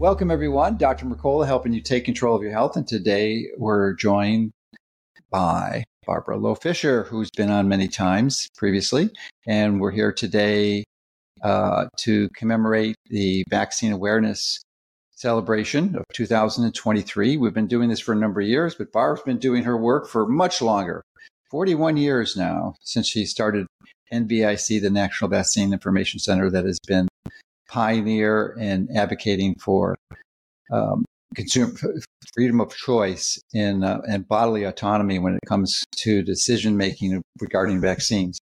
Welcome, everyone. Dr. Mercola helping you take control of your health. And today we're joined by Barbara Loe Fisher, who's been on many times previously. And we're here today uh, to commemorate the vaccine awareness celebration of 2023. We've been doing this for a number of years, but Barbara's been doing her work for much longer 41 years now since she started NVIC, the National Vaccine Information Center, that has been pioneer in advocating for um, consumer freedom of choice in, uh, and bodily autonomy when it comes to decision making regarding vaccines.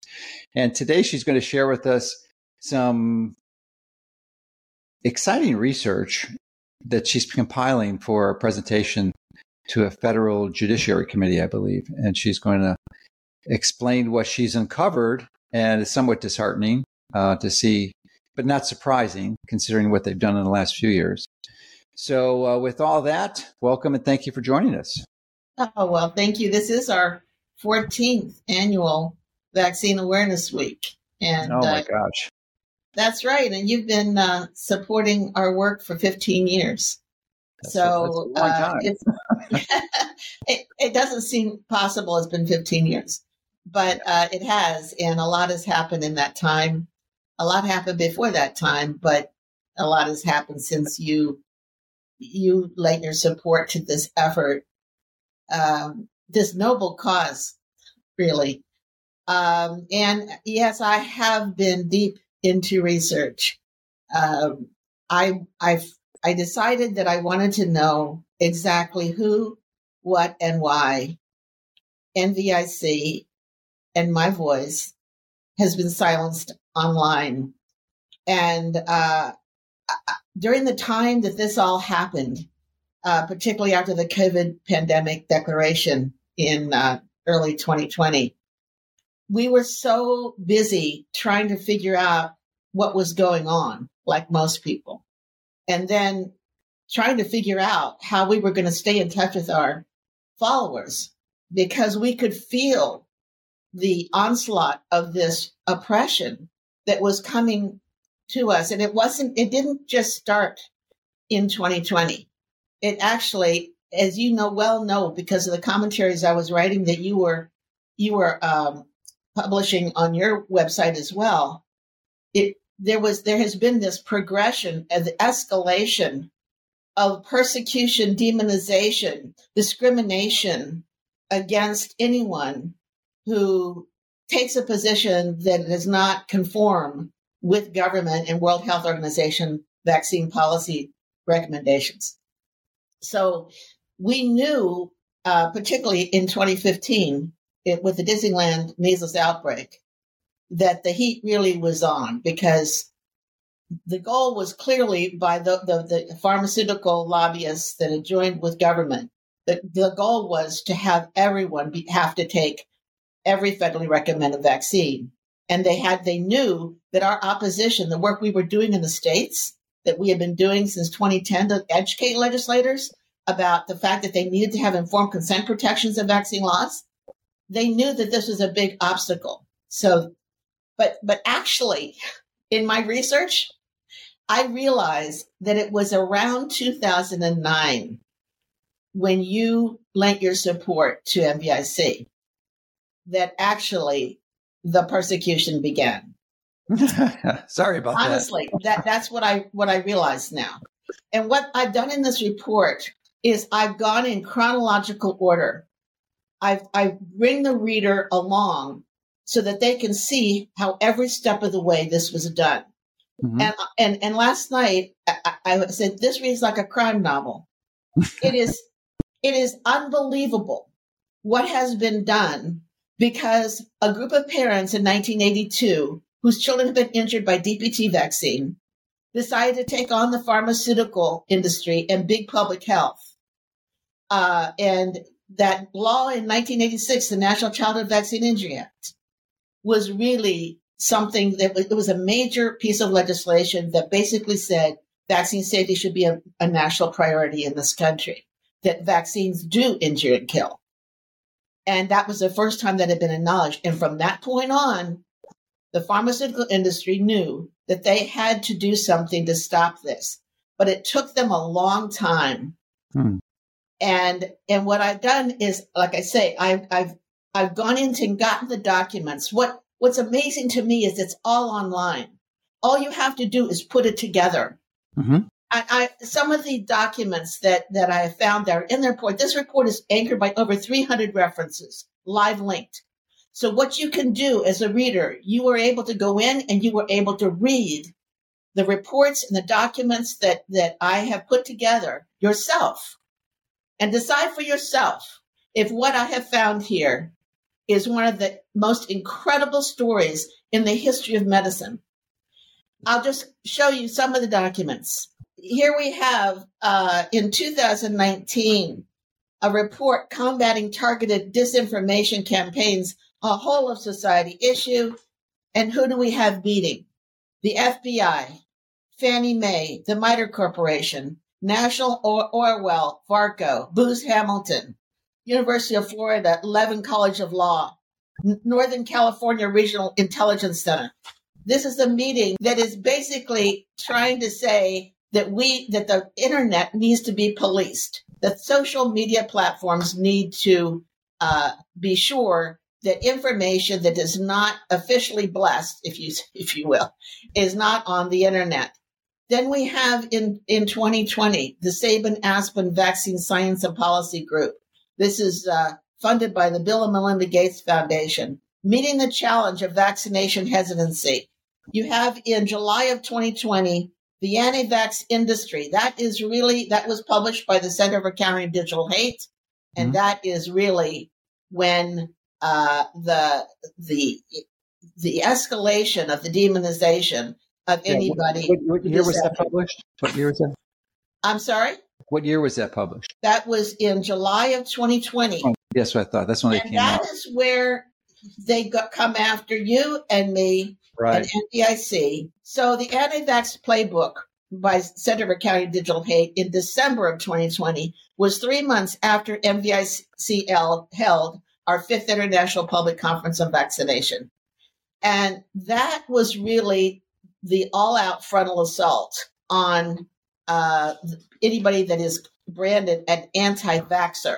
And today she's going to share with us some exciting research that she's compiling for a presentation to a federal judiciary committee, I believe. And she's going to explain what she's uncovered. And it's somewhat disheartening uh, to see but not surprising considering what they've done in the last few years. So, uh, with all that, welcome and thank you for joining us. Oh, well, thank you. This is our 14th annual Vaccine Awareness Week. And oh my uh, gosh. That's right. And you've been uh, supporting our work for 15 years. That's so a, uh, it, it, doesn't seem possible it's been 15 years, but uh, it has. And a lot has happened in that time a lot happened before that time, but a lot has happened since you you lent your support to this effort, um, this noble cause, really. Um, and yes, I have been deep into research. Um, I I I decided that I wanted to know exactly who, what, and why NVIC and my voice has been silenced online. And uh, during the time that this all happened, uh, particularly after the COVID pandemic declaration in uh, early 2020, we were so busy trying to figure out what was going on, like most people. And then trying to figure out how we were going to stay in touch with our followers because we could feel the onslaught of this oppression that was coming to us. And it wasn't, it didn't just start in 2020. It actually, as you know, well know, because of the commentaries I was writing that you were, you were um, publishing on your website as well. It, there was, there has been this progression and escalation of persecution, demonization, discrimination against anyone who takes a position that does not conform with government and World Health Organization vaccine policy recommendations. So we knew, uh, particularly in 2015, it, with the Disneyland measles outbreak, that the heat really was on because the goal was clearly by the, the, the pharmaceutical lobbyists that had joined with government. The, the goal was to have everyone be, have to take every federally recommended vaccine. And they had, they knew that our opposition, the work we were doing in the states that we had been doing since 2010 to educate legislators about the fact that they needed to have informed consent protections in vaccine laws, they knew that this was a big obstacle. So, but, but actually in my research, I realized that it was around 2009 when you lent your support to NVIC that actually the persecution began. Sorry about Honestly, that. Honestly, that that's what I what I realize now. And what I've done in this report is I've gone in chronological order. I've I bring the reader along so that they can see how every step of the way this was done. Mm-hmm. And and and last night I, I said this reads like a crime novel. it is it is unbelievable what has been done because a group of parents in 1982 whose children had been injured by DPT vaccine decided to take on the pharmaceutical industry and big public health Uh, and that law in 1986, the National Childhood Vaccine Injury Act, was really something that it was a major piece of legislation that basically said vaccine safety should be a, a national priority in this country, that vaccines do injure and kill. And that was the first time that had been acknowledged. And from that point on, the pharmaceutical industry knew that they had to do something to stop this. But it took them a long time. Hmm. And and what I've done is, like I say, I've I've I've gone into and gotten the documents. What what's amazing to me is it's all online. All you have to do is put it together. Mm-hmm. I, I, some of the documents that that I have found there in the report. This report is anchored by over 300 references, live linked. So what you can do as a reader, you were able to go in and you were able to read the reports and the documents that that I have put together yourself, and decide for yourself if what I have found here is one of the most incredible stories in the history of medicine. I'll just show you some of the documents. Here we have uh, in 2019 a report combating targeted disinformation campaigns, a whole of society issue. And who do we have beating? The FBI, Fannie Mae, the MITRE Corporation, National or- Oilwell, Varco, Booz Hamilton, University of Florida, Levin College of Law, Northern California Regional Intelligence Center. This is a meeting that is basically trying to say that we that the internet needs to be policed. That social media platforms need to uh, be sure that information that is not officially blessed, if you if you will, is not on the internet. Then we have in in 2020 the Sabin Aspen Vaccine Science and Policy Group. This is uh, funded by the Bill and Melinda Gates Foundation, meeting the challenge of vaccination hesitancy. You have in July of 2020 the anti-vax industry. That is really that was published by the Center for Countering Digital Hate, and mm-hmm. that is really when uh, the the the escalation of the demonization of yeah, anybody. What, what, what year was that published? What year was that? I'm sorry. What year was that published? That was in July of 2020. Oh, yes, I thought that's when and they came that out. That is where they got come after you and me right. and NVIC. So the anti-vax playbook by Center for Countering Digital Hate in December of 2020 was three months after NVICL held our fifth international public conference on vaccination. And that was really the all-out frontal assault on uh, anybody that is branded an anti-vaxxer.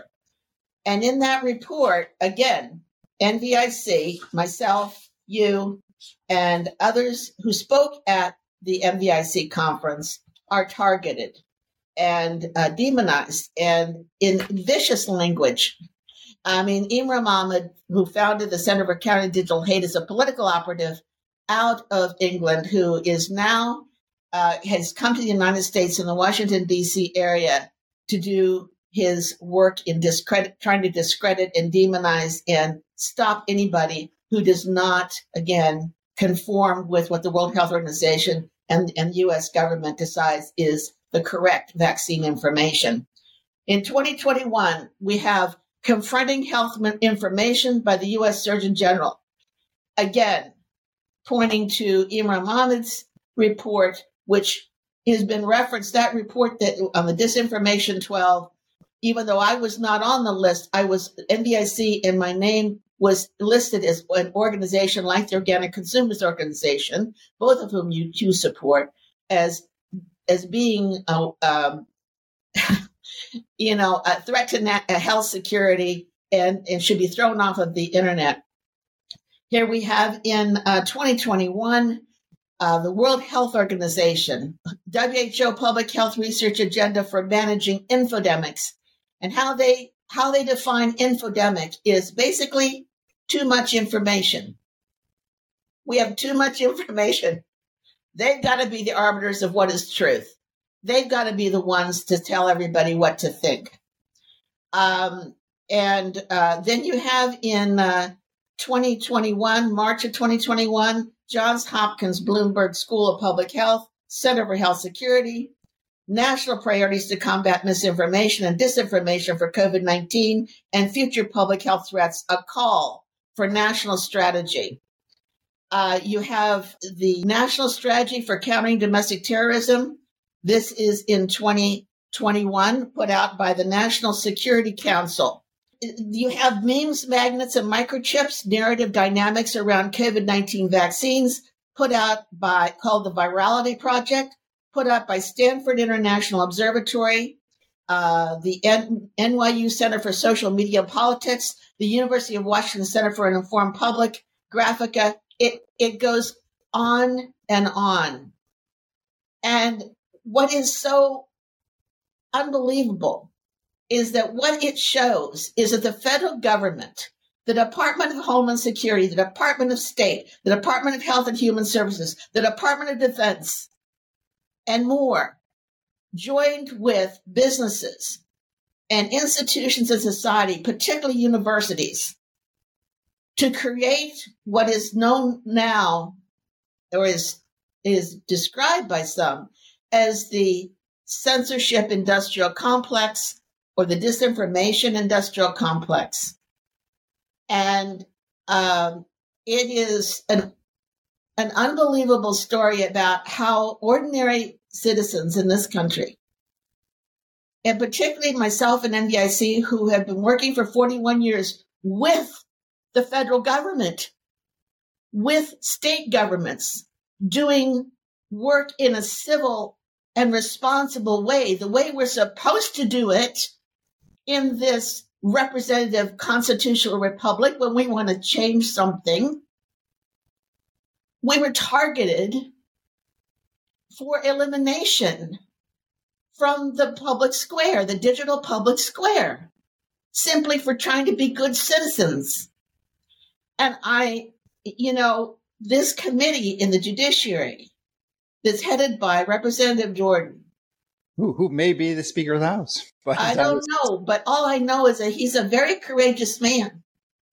And in that report, again, NVIC, myself, you, and others who spoke at the NVIC conference are targeted and uh, demonized and in vicious language. I mean, Imran Ahmed, who founded the Center for Countering Digital Hate, is a political operative out of England who is now uh, has come to the United States in the Washington D.C. area to do his work in discredit, trying to discredit and demonize and stop anybody who does not, again, conform with what the World Health Organization and, and U.S. government decides is the correct vaccine information. In 2021, we have confronting health information by the U.S. Surgeon General. Again, pointing to Imran Ahmed's report, which has been referenced, that report that on the disinformation 12, even though I was not on the list, I was NVIC and my name was listed as an organization like the Organic Consumers Organization, both of whom you, you support, as as being a, um, you know a threat to nat- health security and, and should be thrown off of the internet. Here we have in uh, 2021 uh, the World Health Organization, WHO Public Health Research Agenda for Managing Infodemics, and how they how they define infodemic is basically too much information. We have too much information. They've got to be the arbiters of what is truth. They've got to be the ones to tell everybody what to think. Um, and uh, then you have in uh, 2021, March of 2021, Johns Hopkins Bloomberg School of Public Health, Center for Health Security, national priorities to combat misinformation and disinformation for COVID 19 and future public health threats, a call for national strategy. Uh, you have the national strategy for countering domestic terrorism. This is in 2021, put out by the National Security Council. You have memes, magnets, and microchips, narrative dynamics around COVID 19 vaccines, put out by called the Virality Project put out by Stanford International Observatory, uh, the N- NYU Center for Social Media Politics, the University of Washington Center for an Informed Public, Graphika. It it goes on and on. And what is so unbelievable is that what it shows is that the federal government, the Department of Homeland Security, the Department of State, the Department of Health and Human Services, the Department of Defense, and more, joined with businesses and institutions in society, particularly universities, to create what is known now or is, is described by some as the censorship industrial complex or the disinformation industrial complex. And um, it is an, an unbelievable story about how ordinary citizens in this country, and particularly myself and NVIC, who have been working for 41 years with the federal government, with state governments, doing work in a civil and responsible way, the way we're supposed to do it in this representative constitutional republic when we want to change something. We were targeted for elimination from the public square, the digital public square, simply for trying to be good citizens. And I, you know, this committee in the judiciary that's headed by Representative Jordan. Who, who may be the Speaker of the House. But I don't know, but all I know is that he's a very courageous man.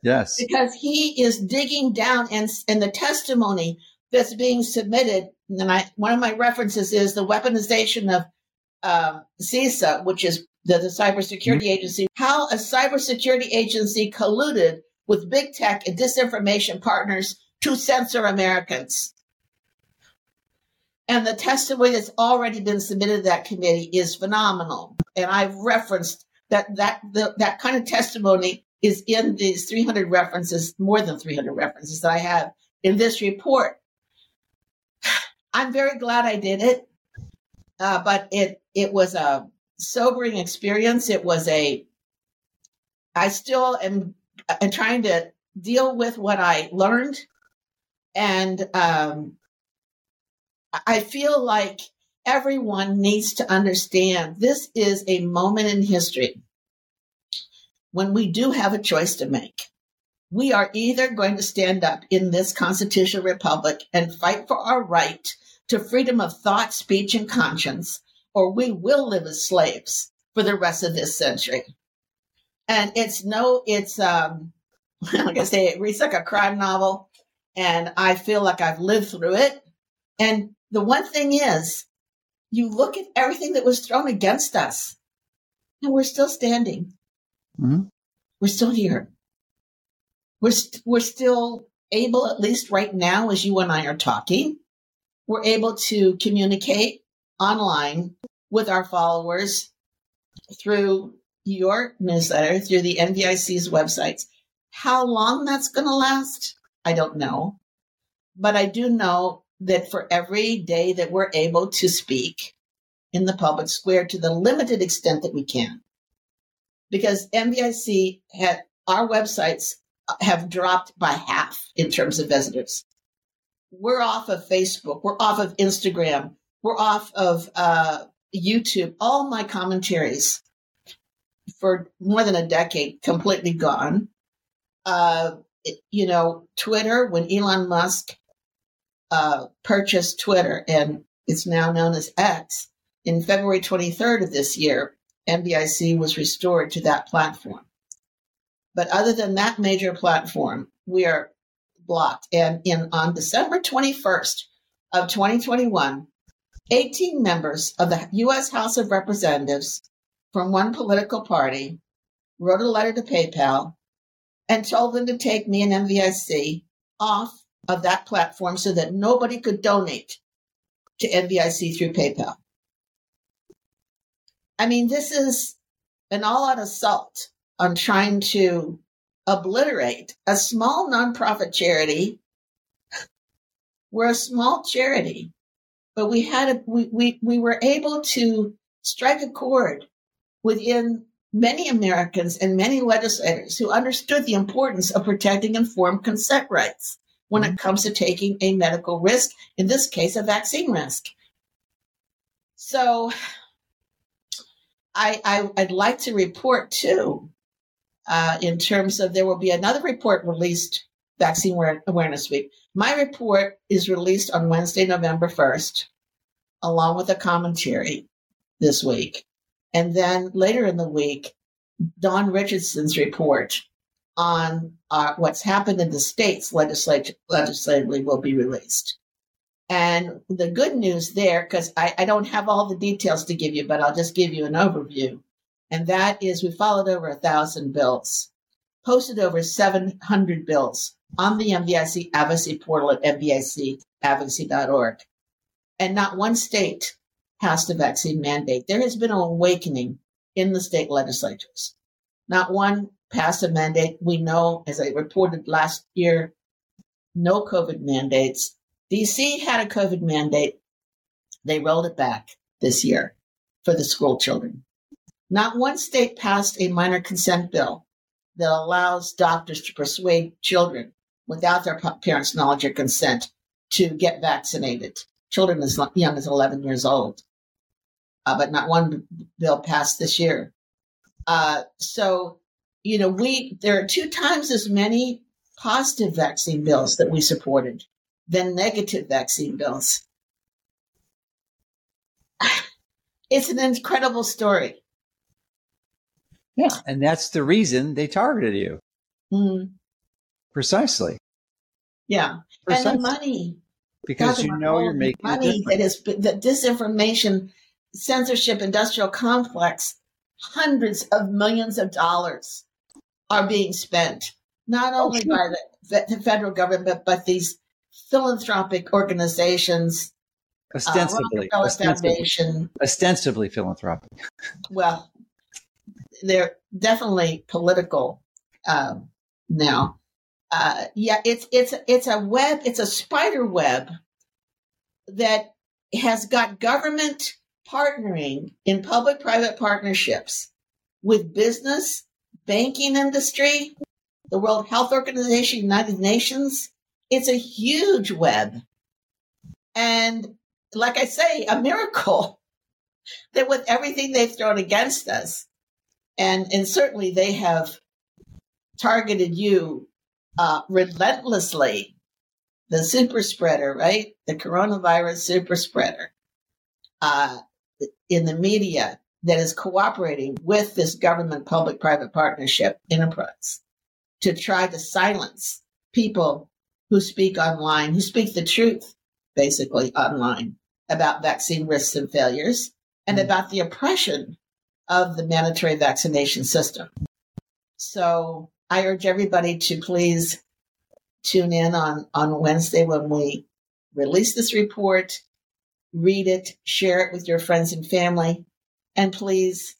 Yes. Because he is digging down and, and the testimony that's being submitted and I, one of my references is the weaponization of um, CISA, which is the, the cybersecurity mm-hmm. agency, how a cybersecurity agency colluded with big tech and disinformation partners to censor Americans. And the testimony that's already been submitted to that committee is phenomenal. And I've referenced that that the, that kind of testimony is in these 300 references, more than 300 references that I have in this report. I'm very glad I did it, uh, but it it was a sobering experience. It was a I still am, am trying to deal with what I learned, and um, I feel like everyone needs to understand this is a moment in history when we do have a choice to make. We are either going to stand up in this constitutional republic and fight for our right to freedom of thought, speech, and conscience, or we will live as slaves for the rest of this century. And it's no, it's, um, like I say, it reads like a crime novel, and I feel like I've lived through it. And the one thing is, you look at everything that was thrown against us, and we're still standing. Mm-hmm. We're still here. We're, we st- we're still able, at least right now, as you and I are talking, we're able to communicate online with our followers through your newsletter, through the NVIC's websites. How long that's going to last, I don't know. But I do know that for every day that we're able to speak in the public square to the limited extent that we can, because NVIC had our websites have dropped by half in terms of visitors we're off of Facebook, we're off of Instagram, we're off of uh, YouTube. All my commentaries for more than a decade completely gone. Uh, it, you know, Twitter, when Elon Musk uh, purchased Twitter and it's now known as X, in February 23rd of this year, NVIC was restored to that platform. But other than that major platform, we are blocked. And in on December 21st of 2021, 18 members of the U.S. House of Representatives from one political party wrote a letter to PayPal and told them to take me and NVIC off of that platform so that nobody could donate to NVIC through PayPal. I mean, this is an all out assault on trying to obliterate a small nonprofit charity. We're a small charity, but we had a, we, we, we were able to strike a chord within many Americans and many legislators who understood the importance of protecting informed consent rights when it mm-hmm. comes to taking a medical risk, in this case, a vaccine risk. So I, I, would like to report too, uh, in terms of there will be another report released Vaccine Awareness Week. My report is released on Wednesday, November 1st, along with a commentary this week. And then later in the week, Dawn Richardson's report on uh, what's happened in the states legislatively will be released. And the good news there, because I, I don't have all the details to give you, but I'll just give you an overview. And that is we followed over a thousand bills, posted over 700 bills on the NVIC advocacy portal at nvicadvocacy.org. And not one state passed a vaccine mandate. There has been an awakening in the state legislatures. Not one passed a mandate. We know, as I reported last year, no COVID mandates. DC had a COVID mandate. They rolled it back this year for the school children. Not one state passed a minor consent bill that allows doctors to persuade children without their parents' knowledge or consent to get vaccinated. Children as young as 11 years old. Uh, but not one bill passed this year. Uh, so you know, we there are two times as many positive vaccine bills that we supported than negative vaccine bills. It's an incredible story. Yeah, and that's the reason they targeted you. Mm-hmm. Precisely. Yeah, Precisely. and the money because you know you're making money that is the disinformation, censorship, industrial complex, hundreds of millions of dollars are being spent not oh, only by the, the, federal government but, these philanthropic organizations ostensibly uh, ostensibly, Foundation. ostensibly philanthropic well they're definitely political um, now uh, yeah it's it's it's a web it's a spider web that has got government partnering in public private partnerships with business banking industry, the World Health Organization, United Nations. It's a huge web. And like I say, a miracle that with everything they've thrown against us, and, and certainly they have targeted you uh, relentlessly, the super spreader, right? The coronavirus super spreader uh, in the media, that is cooperating with this government public private partnership enterprise to try to silence people who speak online, who speak the truth, basically online, about vaccine risks and failures and mm-hmm. about the oppression of the mandatory vaccination system. So I urge everybody to please tune in on, on Wednesday when we release this report, read it, share it with your friends and family and please,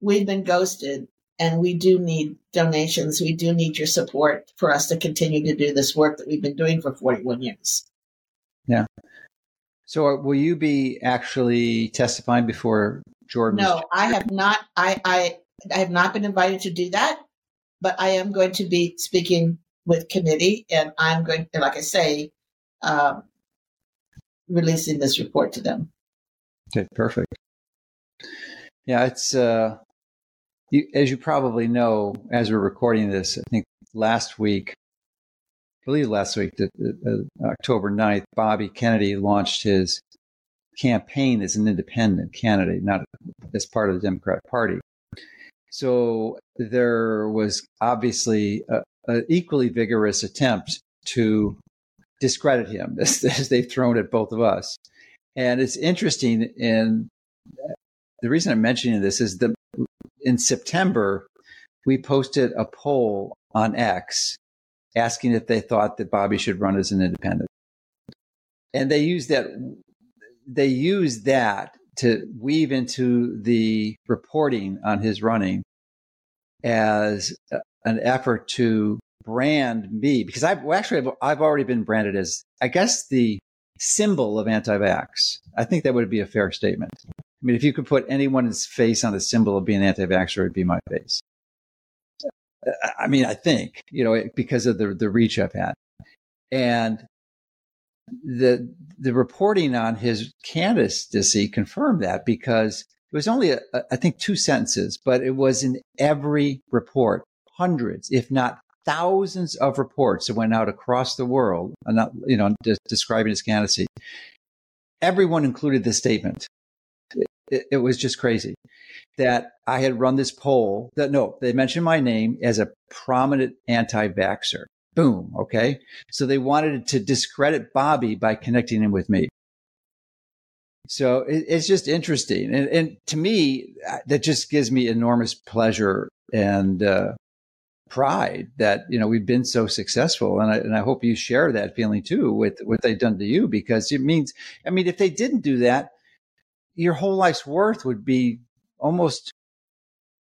we've been ghosted and we do need donations. We do need your support for us to continue to do this work that we've been doing for 41 years. Yeah. So uh, will you be actually testifying before Jordan? No, I have not. I, I, I have not been invited to do that, but I am going to be speaking with committee and I'm going, like I say, um, releasing this report to them. Okay, perfect. Yeah, it's uh, you, as you probably know, as we're recording this, I think last week, I believe last week, the, the, uh, October 9th, Bobby Kennedy launched his campaign as an independent candidate, not as part of the Democratic Party. So there was obviously an equally vigorous attempt to discredit him as, as they've thrown at both of us. And it's interesting. And the reason I'm mentioning this is that in September, we posted a poll on X asking if they thought that Bobby should run as an independent. And they used that, they use that to weave into the reporting on his running as an effort to brand me because I've well, actually I've, I've already been branded as I guess the symbol of anti-vax. I think that would be a fair statement. I mean, if you could put anyone's face on the symbol of being anti-vaxxer, it'd be my face. I mean, I think you know because of the the reach I've had, and the the reporting on his candidacy confirmed that because it was only a, a, I think two sentences, but it was in every report, hundreds, if not thousands of reports that went out across the world, you know, de- describing his candidacy. Everyone included this statement. It, it, was just crazy that I had run this poll that no, they mentioned my name as a prominent anti-vaxxer. Boom. Okay. So they wanted to discredit Bobby by connecting him with me. So it, it's just interesting. And, and, to me, that just gives me enormous pleasure and, uh, pride that you know we've been so successful and I, and I hope you share that feeling too with what they've done to you because it means i mean if they didn't do that your whole life's worth would be almost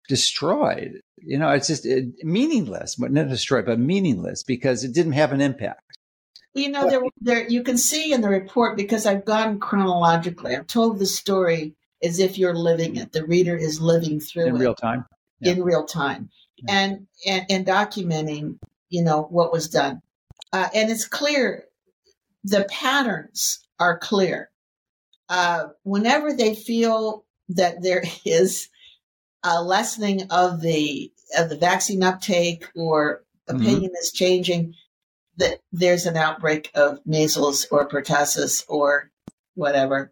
destroyed you know it's just it, meaningless but not destroyed but meaningless because it didn't have an impact you know there, there you can see in the report because i've gone chronologically i've told the story as if you're living it the reader is living through it. in it real time yeah. in real time and, and, and documenting, you know, what was done. Uh, and it's clear, the patterns are clear. Uh, whenever they feel that there is a lessening of the of the vaccine uptake or mm-hmm. opinion mm-hmm. is changing, that there's an outbreak of measles or pertussis or whatever.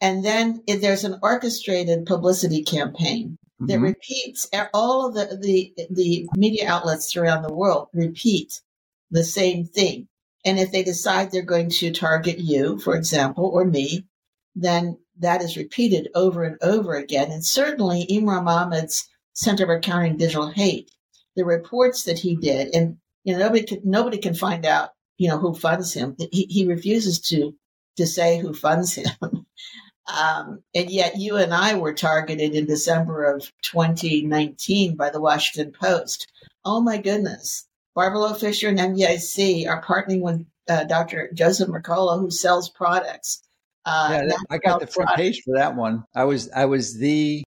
And then there's an orchestrated publicity campaign that mm-hmm. repeats all of the, the, the media outlets around the world repeat the same thing. And if they decide they're going to target you, for example, or me, then that is repeated over and over again. And certainly Imran Mahmoud's Center for Countering Digital Hate, the reports that he did, and you know nobody can nobody can find out you know who funds him. He, he refuses to to say who funds him. Um, and yet you and I were targeted in December of 2019 by the Washington Post. Oh my goodness. Barbara Fisher and NVIC are partnering with uh, Dr. Joseph Mercola, who sells products. Uh, yeah, I got the front page for that one. I was I was the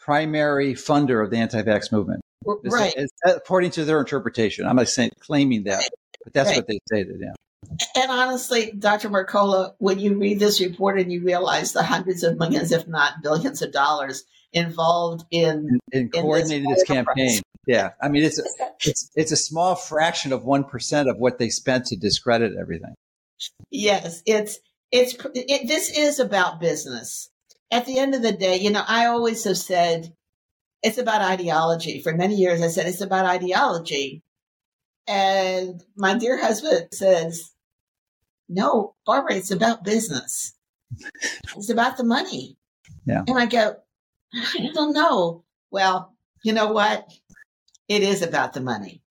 primary funder of the anti-vax movement. Right. according to their interpretation. I'm not saying claiming that, but that's right. what they stated. Yeah. And honestly, Dr. Mercola, when you read this report and you realize the hundreds of millions, if not billions of dollars involved in, in, in coordinating this, this campaign. Yeah. I mean, it's a, it's, it's a small fraction of 1% of what they spent to discredit everything. Yes. It's, it's, it, this is about business. At the end of the day, you know, I always have said it's about ideology. For many years, I said it's about ideology. And my dear husband says, no, Barbara, it's about business. It's about the money. Yeah. And I go, I don't know. Well, you know what? It is about the money.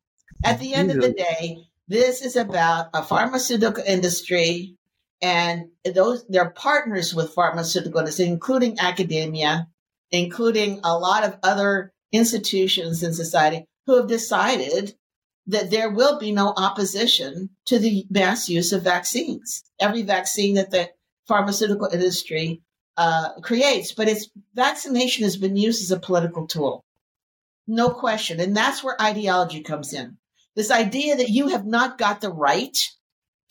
At the end of the day, this is about a pharmaceutical industry and those they're partners with pharmaceutical industry, including academia, including a lot of other institutions in society who have decided that there will be no opposition to the mass use of vaccines. Every vaccine that the pharmaceutical industry uh, creates, but its vaccination has been used as a political tool. No question. And that's where ideology comes in. This idea that you have not got the right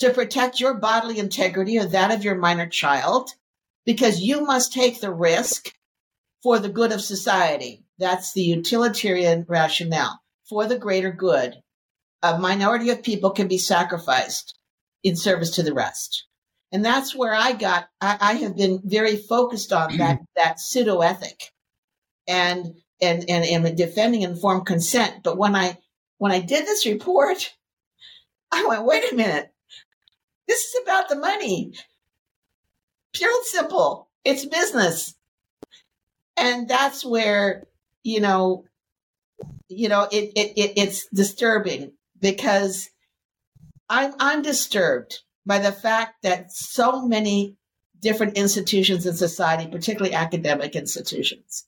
to protect your bodily integrity or that of your minor child because you must take the risk for the good of society. That's the utilitarian rationale for the greater good a minority of people can be sacrificed in service to the rest. And that's where I got, I, I have been very focused on that, that pseudo ethic and, and, and, and defending informed consent. But when I, when I did this report, I went, wait a minute. This is about the money. Pure and simple. It's business. And that's where, you know, you know, it, it, it it's disturbing because I'm I'm disturbed by the fact that so many different institutions in society, particularly academic institutions,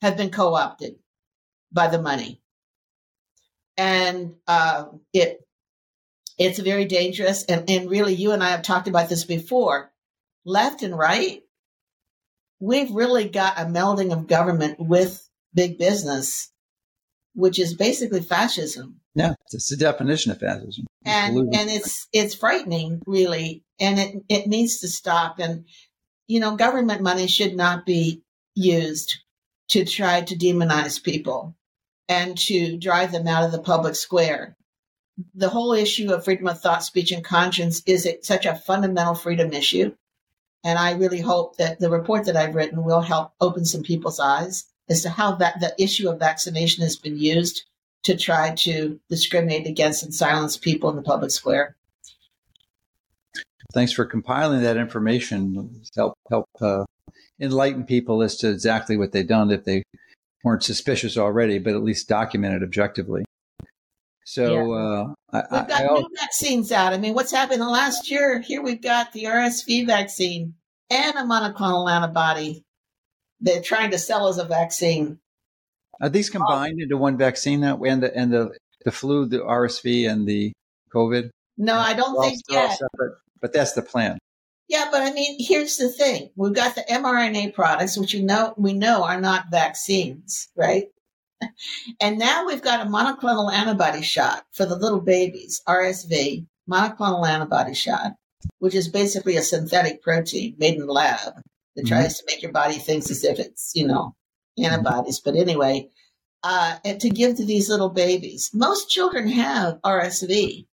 have been co-opted by the money, and uh, it it's very dangerous. And and really, you and I have talked about this before. Left and right, we've really got a melding of government with big business, which is basically fascism. Yeah, it's the definition of fascism. And and it's it's frightening, really, and it it needs to stop. And you know, government money should not be used to try to demonize people and to drive them out of the public square. The whole issue of freedom of thought, speech, and conscience is such a fundamental freedom issue. And I really hope that the report that I've written will help open some people's eyes as to how that the issue of vaccination has been used to try to discriminate against and silence people in the public square. Thanks for compiling that information. Help help uh, enlighten people as to exactly what they've done if they weren't suspicious already, but at least document it objectively. So yeah. uh, I, we've got I, new vaccines out. I mean, what's happened in the last year? Here we've got the RSV vaccine and a monoclonal antibody. They're trying to sell as a vaccine. Are these combined into one vaccine that way, and the and the the flu, the RSV, and the COVID? No, I don't think yet. Separate, but that's the plan. Yeah, but I mean, here's the thing: we've got the mRNA products, which you know we know are not vaccines, right? And now we've got a monoclonal antibody shot for the little babies, RSV, monoclonal antibody shot, which is basically a synthetic protein made in the lab that mm-hmm. tries to make your body think as if it's, you know, antibodies. But anyway, uh, and to give to these little babies. Most children have RSV,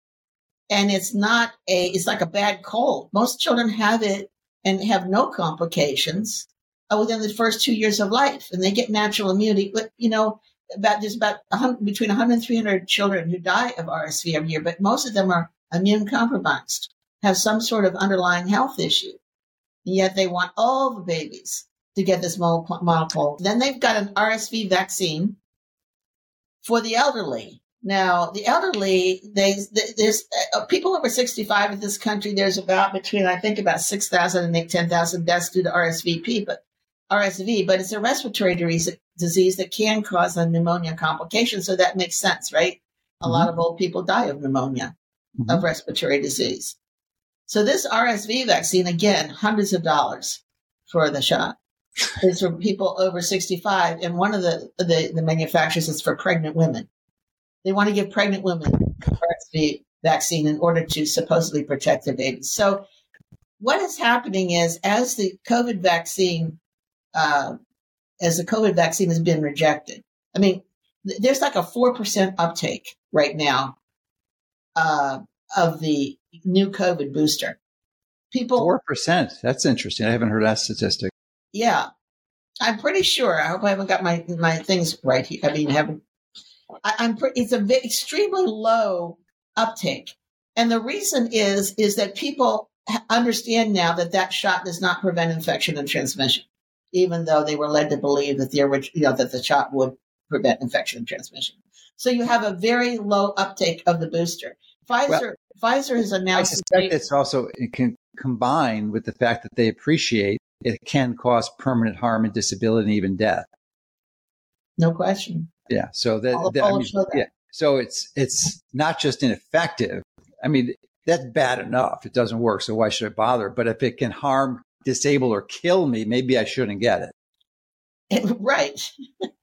and it's not a, it's like a bad cold. Most children have it and have no complications uh, within the first two years of life, and they get natural immunity. But you know, about there's about 100, between 100 and 300 children who die of RSV every year, but most of them are immune compromised, have some sort of underlying health issue, and yet they want all the babies to get this monoclonal. Then they've got an RSV vaccine for the elderly. Now, the elderly, they, there's uh, people over 65 in this country. There's about between, I think, about 6,000 and 10,000 deaths due to RSVP, but RSV, but it's a respiratory disease that can cause a pneumonia complication. So that makes sense, right? A mm-hmm. lot of old people die of pneumonia, mm-hmm. of respiratory disease. So this RSV vaccine, again, hundreds of dollars for the shot is for people over 65. And one of the, the, the manufacturers is for pregnant women. They want to give pregnant women RSV vaccine in order to supposedly protect their babies. So what is happening is as the COVID vaccine, uh, as the COVID vaccine has been rejected, I mean, there's like a 4% uptake right now uh, of the new COVID booster. People. 4%. That's interesting. I haven't heard that statistic. Yeah, I'm pretty sure. I hope I haven't got my my things right here. I mean, haven't. I, am Pre- it's a v- extremely low uptake, and the reason is is that people understand now that that shot does not prevent infection and transmission, even though they were led to believe that the original, you know, that the shot would prevent infection and transmission. So you have a very low uptake of the booster. Pfizer well, Pfizer has announced. I suspect it's also it can combine with the fact that they appreciate it can cause permanent harm and disability and even death. No question. Yeah. So that, that, I mean, that. yeah. So it's it's not just ineffective. I mean, that's bad enough. It doesn't work. So why should I bother? But if it can harm, disable, or kill me, maybe I shouldn't get it. right.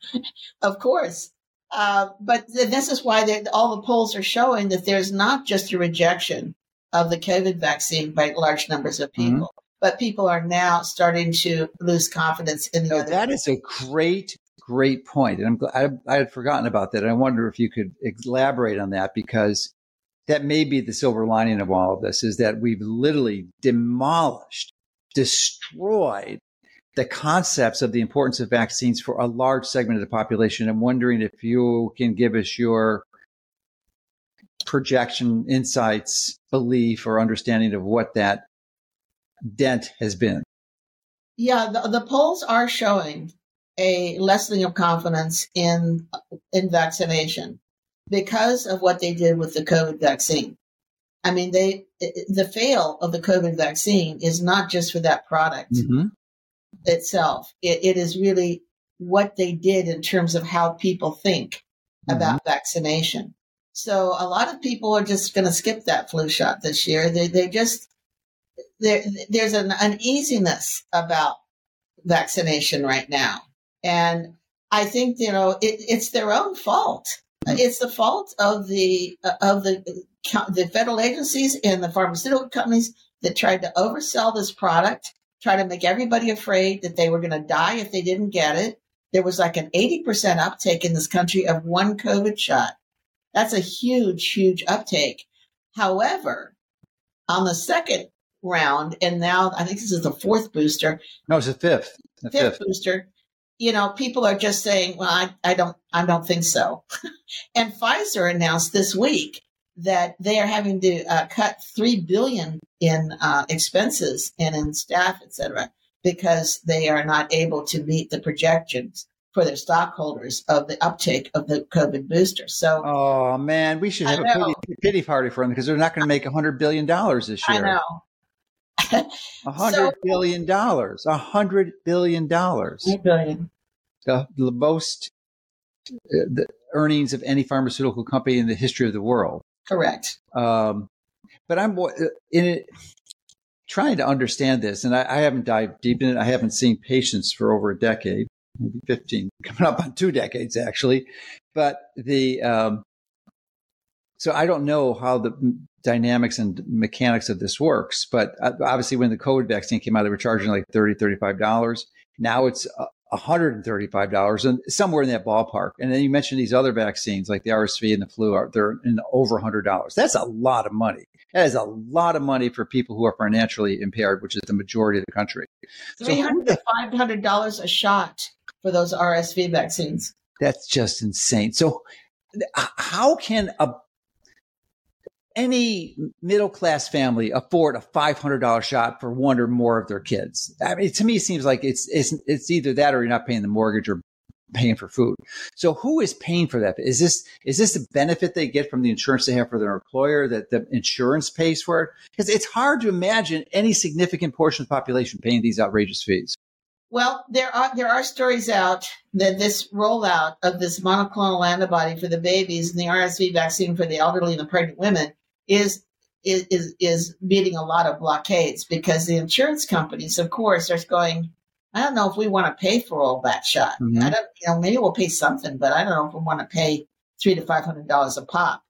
of course. Uh, but this is why all the polls are showing that there's not just a rejection of the COVID vaccine by large numbers of mm-hmm. people, mm-hmm but people are now starting to lose confidence in the no, That is a great, great point. And I'm glad I, I had forgotten about that. I wonder if you could elaborate on that because that may be the silver lining of all of this is that we've literally demolished, destroyed the concepts of the importance of vaccines for a large segment of the population. I'm wondering if you can give us your projection, insights, belief, or understanding of what that dent has been? Yeah, the, the polls are showing a lessening of confidence in in vaccination because of what they did with the COVID vaccine. I mean, they the fail of the COVID vaccine is not just for that product mm-hmm. itself. It, it is really what they did in terms of how people think mm-hmm. about vaccination. So a lot of people are just going to skip that flu shot this year. They they just there there's an uneasiness about vaccination right now, and I think you know it, it's their own fault. Mm-hmm. It's the fault of the of the the federal agencies and the pharmaceutical companies that tried to oversell this product, try to make everybody afraid that they were going to die if they didn't get it. There was like an 80% uptake in this country of one COVID shot. That's a huge, huge uptake. However, on the second round, and now I think this is the fourth booster. No, it's the fifth. The fifth, fifth booster. You know, people are just saying, "Well, I, I don't, I don't think so." and Pfizer announced this week that they are having to uh, cut three billion in uh, expenses and in staff, et cetera, because they are not able to meet the projections for their stockholders of the uptake of the COVID booster. So, oh man, we should have a pity, pity, party for them because they're not going to make a hundred billion dollars this year. I know. A hundred so, billion dollars. A hundred billion dollars. Billion. The, the most uh, the earnings of any pharmaceutical company in the history of the world. Correct. Um, but I'm uh, in it trying to understand this, and I, I haven't dived deep in it. I haven't seen patients for over a decade maybe 15, coming up on two decades actually. But the, um, so I don't know how the dynamics and mechanics of this works, but uh, obviously when the COVID vaccine came out, they were charging like 30, $35. Now it's $135 and somewhere in that ballpark. And then you mentioned these other vaccines like the RSV and the flu are they're in over $100. That's a lot of money. That is a lot of money for people who are financially impaired, which is the majority of the country. $300 to $500 a shot for those RSV vaccines. That's just insane. So, how can a any middle class family afford a five hundred dollar shot for one or more of their kids? I mean, to me, it seems like it's it's it's either that or you're not paying the mortgage or paying for food. So who is paying for that? Is this is this the benefit they get from the insurance they have for their employer that the insurance pays for it? Because it's hard to imagine any significant portion of the population paying these outrageous fees. Well, there are there are stories out that this rollout of this monoclonal antibody for the babies and the RSV vaccine for the elderly and the pregnant women is is is, is meeting a lot of blockades because the insurance companies, of course, are going. I don't know if we want to pay for all that shot. Mm-hmm. I don't, you know, maybe we'll pay something, but I don't know if we want to pay three to five hundred dollars a pop.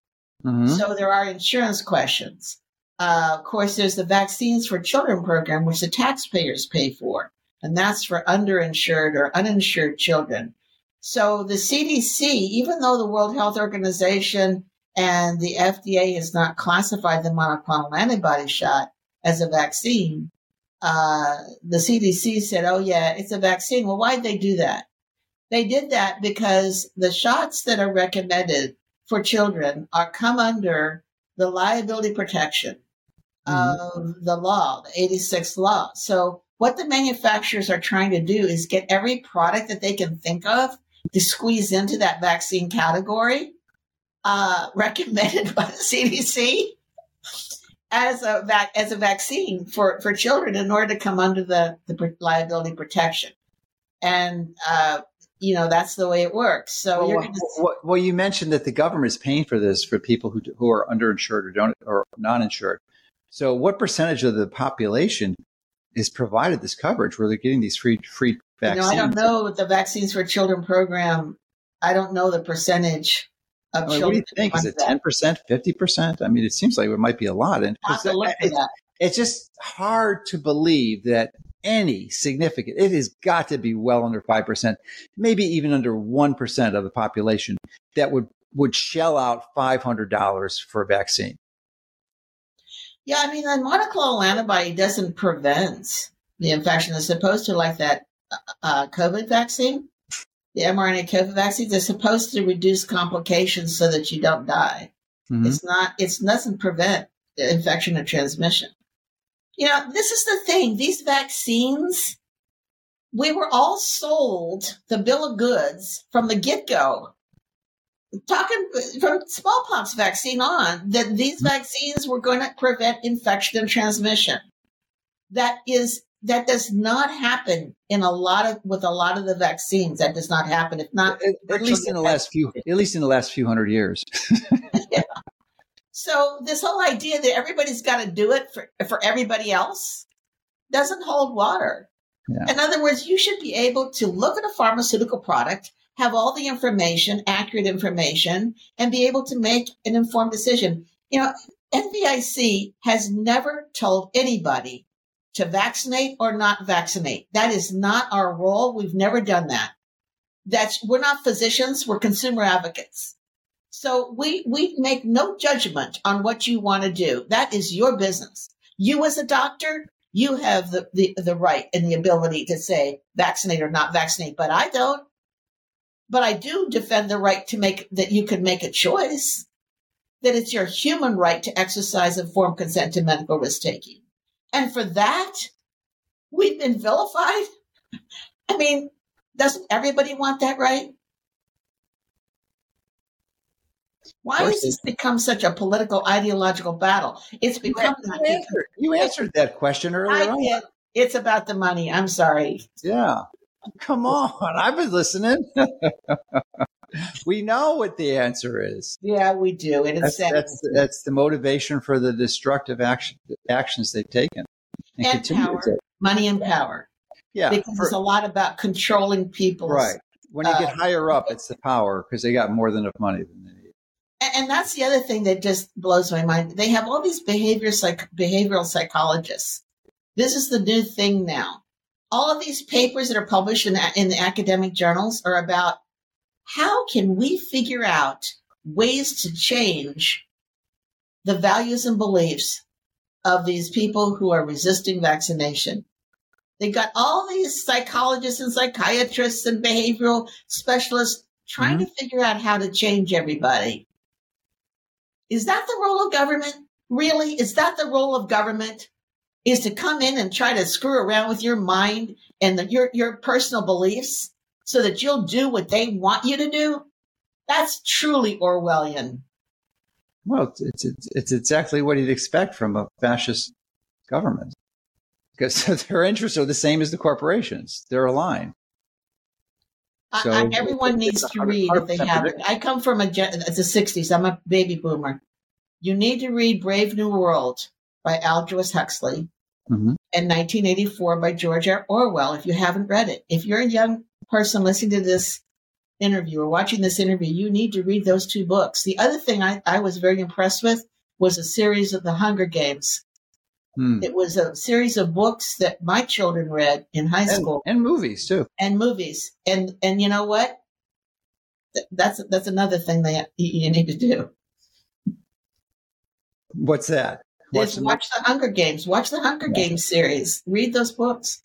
Mm-hmm. So there are insurance questions. Uh, of course, there's the vaccines for children program, which the taxpayers pay for and that's for underinsured or uninsured children. So the CDC, even though the World Health Organization and the FDA has not classified the monoclonal antibody shot as a vaccine, uh, the CDC said, oh, yeah, it's a vaccine. Well, why'd they do that? They did that because the shots that are recommended for children are come under the liability protection mm-hmm. of the law, the 86th law. So what the manufacturers are trying to do is get every product that they can think of to squeeze into that vaccine category uh, recommended by the CDC as a vac- as a vaccine for, for children in order to come under the, the liability protection. And uh, you know that's the way it works. So well, well, well, you mentioned that the government is paying for this for people who who are underinsured or don't or non-insured. So, what percentage of the population is provided this coverage where they're getting these free free vaccines. You know, I don't know the Vaccines for Children program. I don't know the percentage I mean. What do you think? Is it ten percent, fifty percent? I mean, it seems like it might be a lot. And it's, it's just hard to believe that any significant, it has got to be well under five percent, maybe even under one percent of the population that would would shell out five hundred dollars for a vaccine. Yeah, I mean, the monoclonal antibody doesn't prevent the infection. It's supposed to, like that uh, uh COVID vaccine, the mRNA COVID vaccine, they're supposed to reduce complications so that you don't die. Mm-hmm. It's not, it doesn't prevent infection or transmission. You know, this is the thing. These vaccines we were all sold the bill of goods from the get go. Talking from smallpox vaccine on, that these mm-hmm. vaccines were going to prevent infection and transmission. That is that does not happen in a lot of with a lot of the vaccines. That does not happen. If not, at, least in the last few, at least in the last few hundred years. yeah. So this whole idea that everybody's got to do it for for everybody else doesn't hold water. Yeah. In other words, you should be able to look at a pharmaceutical product, have all the information, accurate information, and be able to make an informed decision. You know, NVIC has never told anybody to vaccinate or not vaccinate. That is not our role. We've never done that. That's we're not physicians, we're consumer advocates. So we we make no judgment on what you want to do. That is your business. You as a doctor, you have the, the, the right and the ability to say vaccinate or not vaccinate, but I don't. But I do defend the right to make that you can make a choice, that it's your human right to exercise informed consent to medical risk taking. And for that, we've been vilified. I mean, doesn't everybody want that right? Why has this become such a political ideological battle? It's become you, you, answered, you answered, that question earlier I Did. It's about the money. I'm sorry. Yeah. Come on. I've been listening. we know what the answer is. Yeah, we do. And that's, that's, that's, the motivation for the destructive action, actions they've taken. And, and power. Money and power. Yeah. Because for, it's a lot about controlling people. Right. When you uh, get higher up, it's the power because they got more than enough money than they need. And, and that's the other thing that just blows my mind. They have all these behavior psych, behavioral psychologists. This is the new thing now. All of these papers that are published in, in the academic journals are about how can we figure out ways to change the values and beliefs of these people who are resisting vaccination. They've got all these psychologists and psychiatrists and behavioral specialists trying mm-hmm. to figure out how to change everybody. Is that the role of government? Really? Is that the role of government? Is to come in and try to screw around with your mind and the, your, your personal beliefs? So that you'll do what they want you to do, that's truly Orwellian. Well, it's, it's, it's exactly what you'd expect from a fascist government because their interests are the same as the corporations. They're aligned. So I, I, everyone needs to read if they haven't. I come from a, the 60s. I'm a baby boomer. You need to read Brave New World by Aldous Huxley mm-hmm. and 1984 by George R. Orwell if you haven't read it. If you're a young person listening to this interview or watching this interview, you need to read those two books. The other thing I, I was very impressed with was a series of the Hunger Games. Hmm. It was a series of books that my children read in high school and, and movies too, and movies. And and you know what? That's that's another thing that you need to do. What's that? Watch, the, watch the Hunger Games. Watch the Hunger yeah. Games series. Read those books.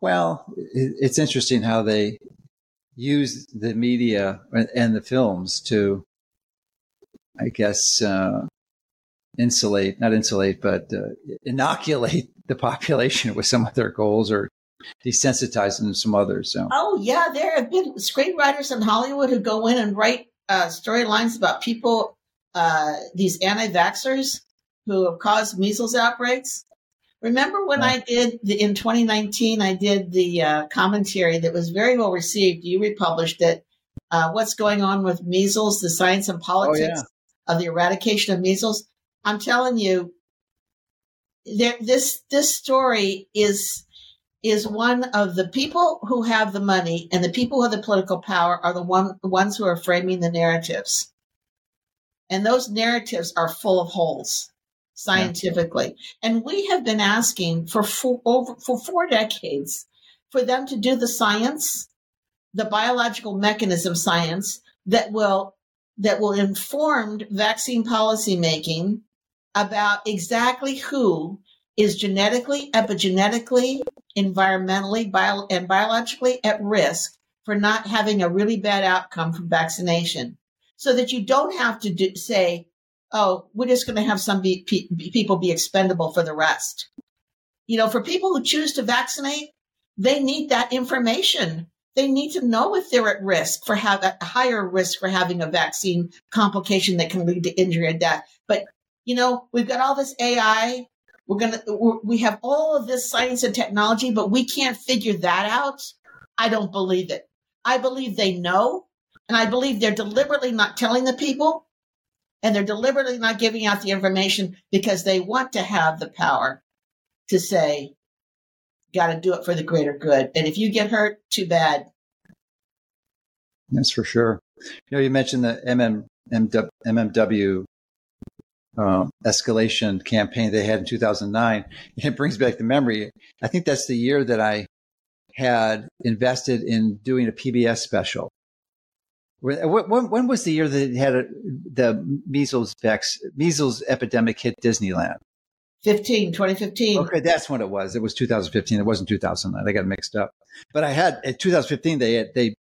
Well, it's interesting how they use the media and the films to, I guess, uh, insulate, not insulate, but uh, inoculate the population with some of their goals or desensitize them to some others. So. Oh, yeah. There have been screenwriters in Hollywood who go in and write uh, storylines about people, uh, these anti vaxxers who have caused measles outbreaks. Remember when yeah. I did the, in 2019, I did the uh, commentary that was very well received. You republished it. Uh, what's going on with measles, the science and politics oh, yeah. of the eradication of measles. I'm telling you, there, this this story is is one of the people who have the money and the people who have the political power are the one the ones who are framing the narratives, and those narratives are full of holes scientifically. Yeah. And we have been asking for four, over for four decades for them to do the science, the biological mechanism science that will that will inform vaccine policy making about exactly who is genetically, epigenetically, environmentally, bio, and biologically at risk for not having a really bad outcome from vaccination. So that you don't have to do, say, oh, we're just going to have some be, pe- people be expendable for the rest. You know, for people who choose to vaccinate, they need that information. They need to know if they're at risk for have a higher risk for having a vaccine complication that can lead to injury or death. But you know, we've got all this AI. We're gonna we're, we have all of this science and technology, but we can't figure that out. I don't believe it. I believe they know, and I believe they're deliberately not telling the people, and they're deliberately not giving out the information because they want to have the power to say, got to do it for the greater good. And if you get hurt, too bad. That's for sure. You know, you mentioned the MM, MMW uh, escalation campaign they had in 2009. It brings back the memory. I think that's the year that I had invested in doing a PBS special. Uh, when, when, when was the year that it had a, the measles measles epidemic hit Disneyland? 15, 2015. Okay, that's when it was. It was 2015. It wasn't 2009. I got mixed up. But I had in 2015. They had, they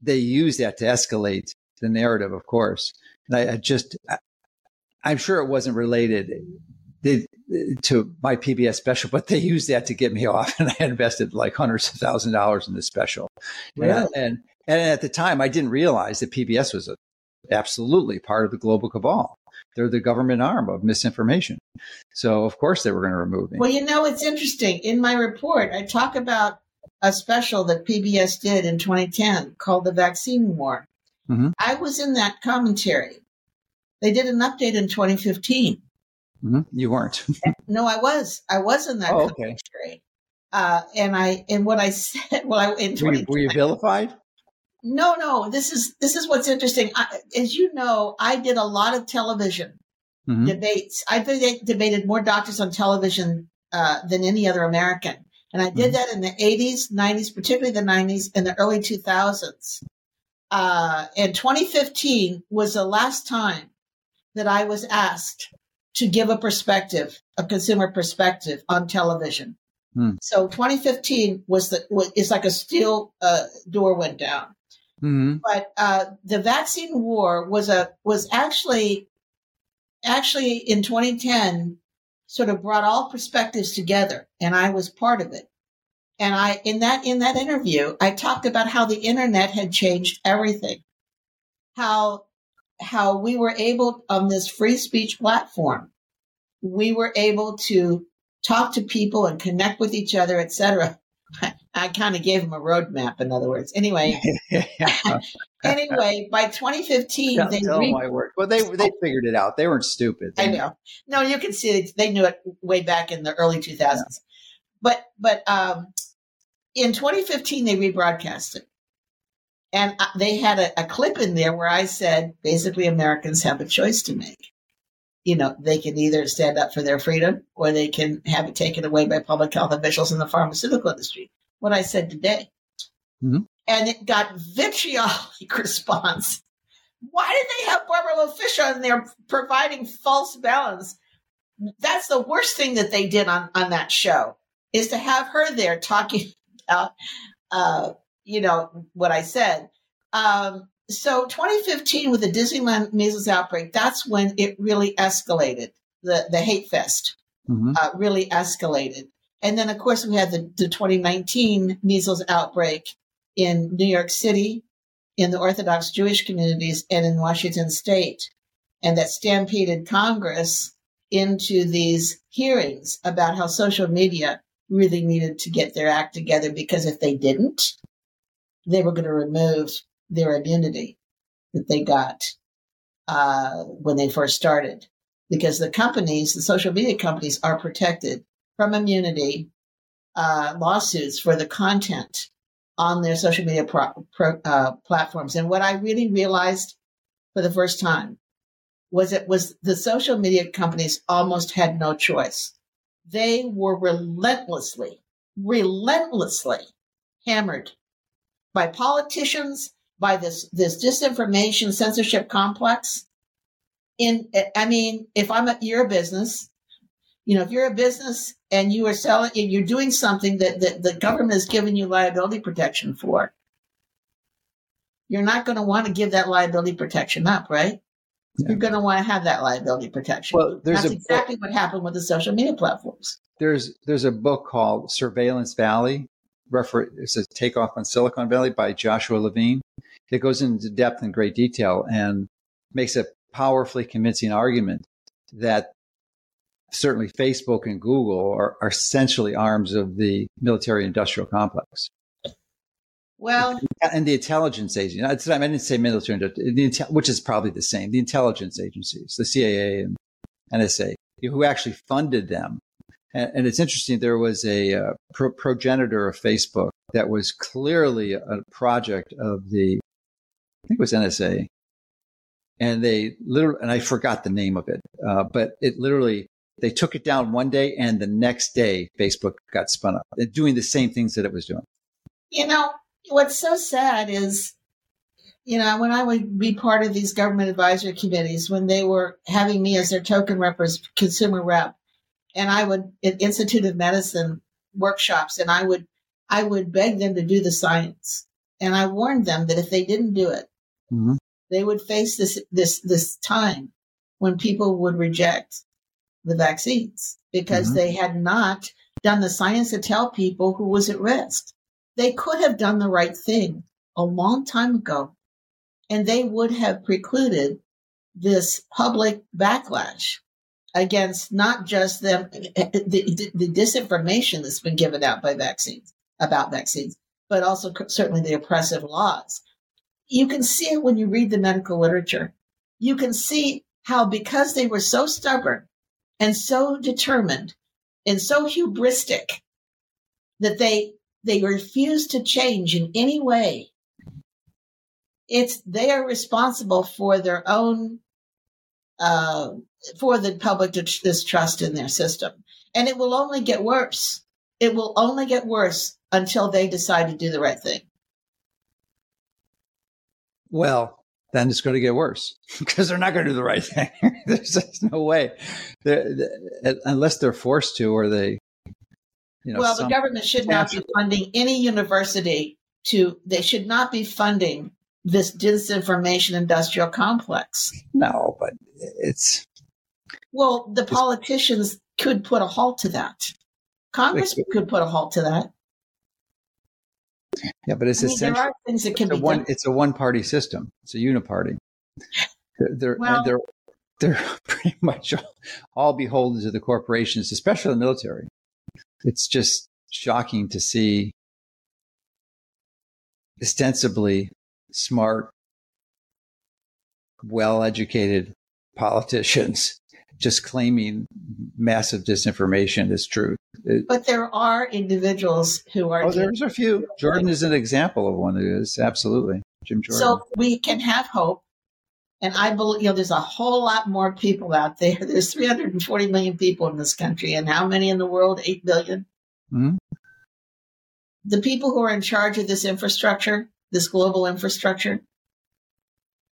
they used that to escalate the narrative, of course. And I, I just, I, I'm sure it wasn't related they, to my PBS special, but they used that to get me off, and I invested like hundreds of thousand dollars in this special. Really? And, and and at the time, I didn't realize that PBS was a, absolutely part of the global cabal. They're the government arm of misinformation. So of course they were going to remove me. Well, you know, it's interesting. In my report, I talk about a special that PBS did in 2010 called The Vaccine War. Mm-hmm. I was in that commentary. They did an update in 2015. Mm-hmm. You weren't. no, I was. I was in that oh, commentary. Okay. Uh, and I and what I said. Well, I in were you, were you vilified? No, no. This is this is what's interesting. I, as you know, I did a lot of television mm-hmm. debates. I debated more doctors on television uh, than any other American, and I did mm-hmm. that in the '80s, '90s, particularly the '90s, and the early 2000s. Uh, and 2015 was the last time that I was asked to give a perspective, a consumer perspective on television. Hmm. So 2015 was the was, is like a steel uh, door went down. Mm-hmm. But uh, the vaccine war was a was actually actually in 2010 sort of brought all perspectives together, and I was part of it. And I in that in that interview, I talked about how the internet had changed everything, how how we were able on this free speech platform, we were able to talk to people and connect with each other, etc. I kind of gave them a roadmap, in other words. Anyway, anyway, by 2015, tell, they tell re- my word. Well, they they figured it out. They weren't stupid. They I know. No, you can see it. They knew it way back in the early 2000s. Yeah. But but um, in 2015, they rebroadcast it, and uh, they had a, a clip in there where I said, basically, Americans have a choice to make you know, they can either stand up for their freedom or they can have it taken away by public health officials in the pharmaceutical industry what I said today. Mm-hmm. And it got vitriolic response. Why did they have Barbara Loe Fisher on there providing false balance? That's the worst thing that they did on, on that show is to have her there talking about, uh, you know, what I said. Um, so 2015 with the Disneyland measles outbreak, that's when it really escalated. The, the hate fest mm-hmm. uh, really escalated. And then, of course, we had the, the 2019 measles outbreak in New York City, in the Orthodox Jewish communities, and in Washington state. And that stampeded Congress into these hearings about how social media really needed to get their act together because if they didn't, they were going to remove their immunity that they got uh, when they first started. Because the companies, the social media companies, are protected from immunity uh, lawsuits for the content on their social media pro, pro, uh, platforms. And what I really realized for the first time was it was the social media companies almost had no choice. They were relentlessly, relentlessly hammered by politicians, by this this disinformation censorship complex. In I mean, if I'm at your business you know, if you're a business and you are selling, and you're doing something that, that the government has given you liability protection for, you're not going to want to give that liability protection up, right? Yeah. You're going to want to have that liability protection. Well, there's That's exactly book, what happened with the social media platforms. There's there's a book called Surveillance Valley refer it's a takeoff on Silicon Valley by Yasha Levine that goes into depth and great detail and makes a powerfully convincing argument that certainly Facebook and Google are, are essentially arms of the military industrial complex. Well, and the intelligence agencies, I didn't say military, which is probably the same, the intelligence agencies, the CIA and NSA, who actually funded them. And, and it's interesting, there was a uh, pro- progenitor of Facebook that was clearly a project of the, I think it was NSA. And they literally, and I forgot the name of it, uh, but it literally they took it down one day, and the next day, Facebook got spun up, doing the same things that it was doing. You know, what's so sad is, you know, when I would be part of these government advisory committees, when they were having me as their token rep, consumer rep, and I would at Institute of Medicine workshops, and I would I would beg them to do the science, and I warned them that if they didn't do it, mm-hmm. they would face this this this time when people would reject the vaccines because mm-hmm. they had not done the science to tell people who was at risk. They could have done the right thing a long time ago, and they would have precluded this public backlash against not just them, the, the disinformation that's been given out by vaccines about vaccines, but also certainly the oppressive laws. You can see it when you read the medical literature. You can see how because they were so stubborn and so determined and so hubristic that they they refuse to change in any way it's they are responsible for their own uh, for the public to distrust in their system and it will only get worse it will only get worse until they decide to do the right thing well then it's going to get worse because they're not going to do the right thing. There's just no way, they're, they're, unless they're forced to, or they, you know. Well, the government should not be funding any university to. They should not be funding this disinformation industrial complex. No, but it's. Well, the politicians could put a halt to that. Congress could put a halt to that. Yeah, but it's I mean, essentially there are things that can be one. Done. It's a one-party system. It's a uniparty. They're they're, well, they're they're pretty much all, all beholden to the corporations, especially the military. It's just shocking to see ostensibly smart, well-educated politicians just claiming massive disinformation is true. but there are individuals who are. Oh, there's a few. Jordan is an example of one who is absolutely Jim Jordan. So we can have hope. And I believe, you know, there's a whole lot more people out there. There's 340 million people in this country, and how many in the world? 8 billion? Mm-hmm. The people who are in charge of this infrastructure, this global infrastructure,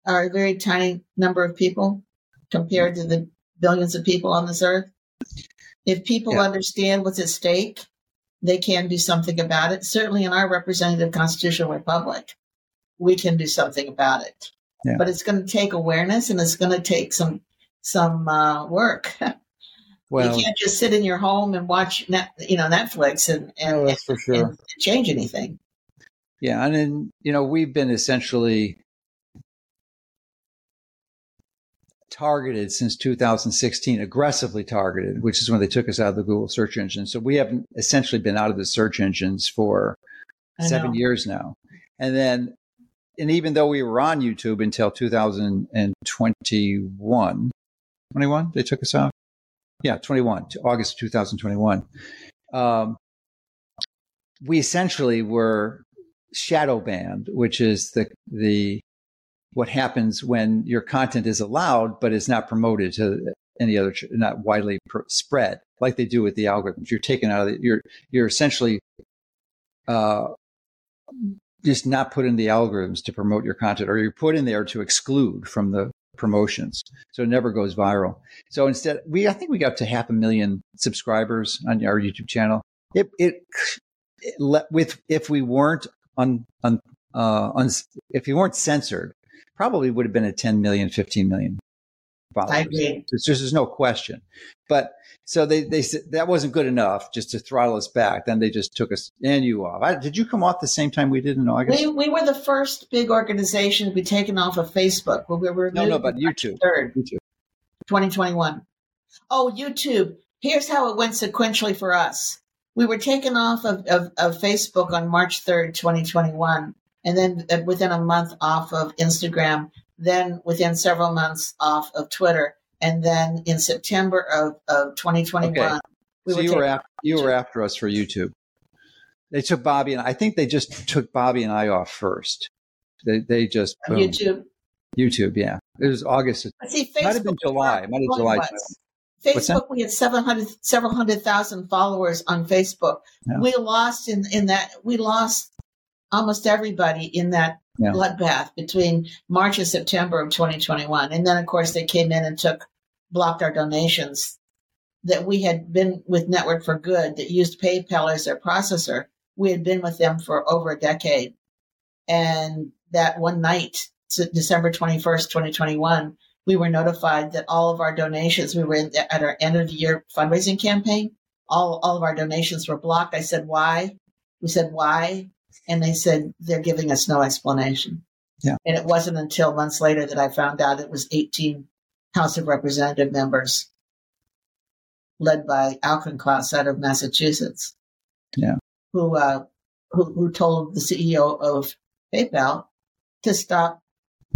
are a very tiny number of people compared to the billions of people on this earth. If people yeah. understand what's at stake, they can do something about it. Certainly in our representative constitutional republic, we can do something about it. Yeah. But it's going to take awareness and it's going to take some some uh, work. Well, you can't just sit in your home and watch, net, you know, Netflix and and, oh, that's for sure. and change anything. Yeah, and then you know we've been essentially targeted since 2016, aggressively targeted, which is when they took us out of the Google search engine. So we haven't essentially been out of the search engines for seven years now. And then, and even though we were on YouTube until 2021, 21, they took us out? Yeah, 21, August 2021. Um, we essentially were shadow banned, which is the, the what happens when your content is allowed but is not promoted to any other not widely spread like they do with the algorithms. You're taken out of it you're you're essentially uh, just not put in the algorithms to promote your content or you're put in there to exclude from the promotions. So it never goes viral. So instead we i think we got to half a million subscribers on our youtube channel. It it, it with if we weren't on on uh, on if you weren't censored probably would have been a 10 million, 15 million followers. I agree. There's no question. But so they they said that wasn't good enough just to throttle us back. Then they just took us and you off. I, did you come off the same time we did in August? We, we were the first big organization to be taken off of Facebook. We were no, no, but YouTube. Third, YouTube. 2021. Oh, YouTube. Here's how it went sequentially for us. We were taken off of, of, of Facebook on March 3rd, 2021, and then uh, within a month off of Instagram, then within several months off of Twitter, and then in September of, of 2021. Okay. We so were you were after, you were after us for YouTube. They took Bobby and I think they just took Bobby and I off first. They they just boom. YouTube. YouTube, yeah. It was August. But see, Facebook might have been July. Might have been July. was. What's that? Facebook, we had seven hundred, hundred, several hundred thousand followers on Facebook. Yeah. We lost in, in that, we lost almost everybody in that Yeah. bloodbath between March and September of 2021. And then, of course, they came in and took, blocked our donations that we had been with Network for Good that used PayPal as their processor. We had been with them for over a decade. And that one night, December 21st, 2021, we were notified that all of our donations, we were in, at our end of the year fundraising campaign, all, all of our donations were blocked. I said, why? We said, why? And they said, they're giving us no explanation. Yeah. And it wasn't until months later that I found out it was 18 House of Representative members led by Auchincloss out of Massachusetts. Yeah. Who, uh, who, who told the CEO of PayPal to stop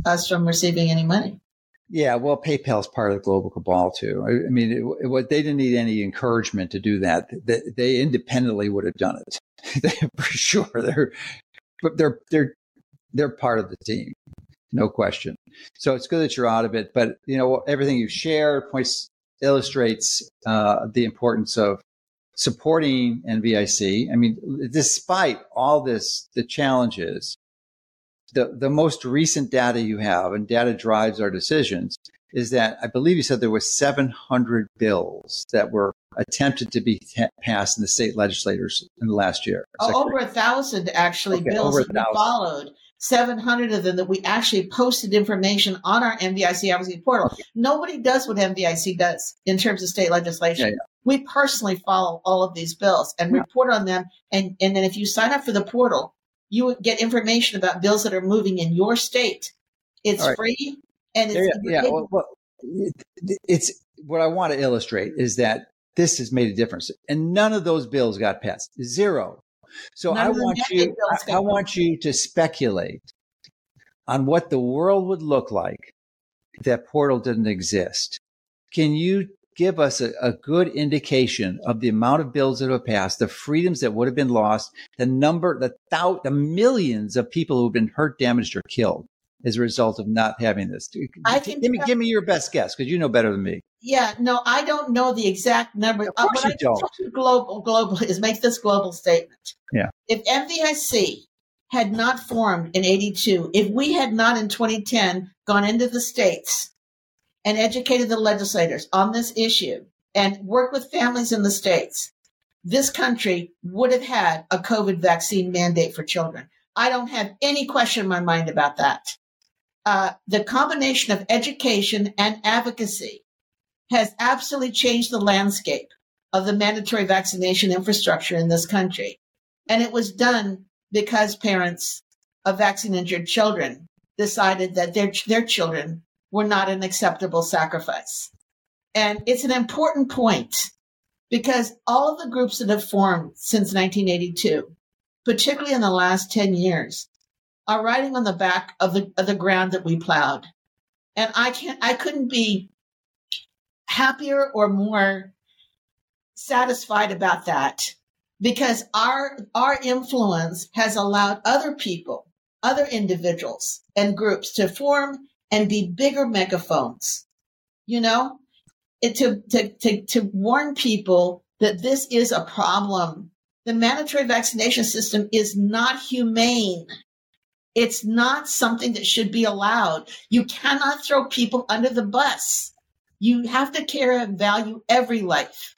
us from receiving any money. Yeah, well, PayPal is part of the global cabal too. I, I mean, it, it, what they didn't need any encouragement to do that. They, they independently would have done it. for sure, they're but they're they're they're part of the team, no question. So it's good that you're out of it. But you know, everything you share points illustrates uh, the importance of supporting NVIC. I mean, despite all this, the challenges, the, the most recent data you have, and data drives our decisions, is that I believe you said there were 700 bills that were attempted to be t- passed in the state legislators in the last year. Oh, over a thousand actually Okay, bills that we followed. 700 of them that we actually posted information on our NVIC advocacy portal. Nobody does what NVIC does in terms of state legislation. Yeah, yeah. We personally follow all of these bills and Yeah. report on them. And, and then if you sign up for the portal, you would get information about bills that are moving in your state. It's right. free and Yeah, it's yeah. Well, well, it- it's what I want to illustrate is that this has made a difference, and none of those bills got passed. Zero. So None I want you. I, I want you to speculate on what the world would look like if that portal didn't exist. Can you give us a, a good indication of the amount of bills that have passed, the freedoms that would have been lost, the number, the thou, the millions of people who have been hurt, damaged, or killed as a result of not having this? I can give me give me your best guess because you know better than me. Yeah, no, I don't know the exact number. Of uh, course what you don't. you global, global is make this global statement. Yeah. If NVIC had not formed in 82, if we had not in 2010 gone into the states and educated the legislators on this issue and worked with families in the states, this country would have had a COVID vaccine mandate for children. I don't have any question in my mind about that. Uh, the combination of education and advocacy has absolutely changed the landscape of the mandatory vaccination infrastructure in this country. And it was done because parents of vaccine injured children decided that their, their children were not an acceptable sacrifice. And it's an important point because all of the groups that have formed since 1982, particularly in the last 10 years, are riding on the back of the, of the ground that we plowed. And I can't, I couldn't be happier or more satisfied about that because our our influence has allowed other people other individuals and groups to form and be bigger megaphones you know? It, to, to to to warn people that this is a problem. The mandatory vaccination system is not humane it's not something that should be allowed you cannot throw people under the bus you have to care and value every life.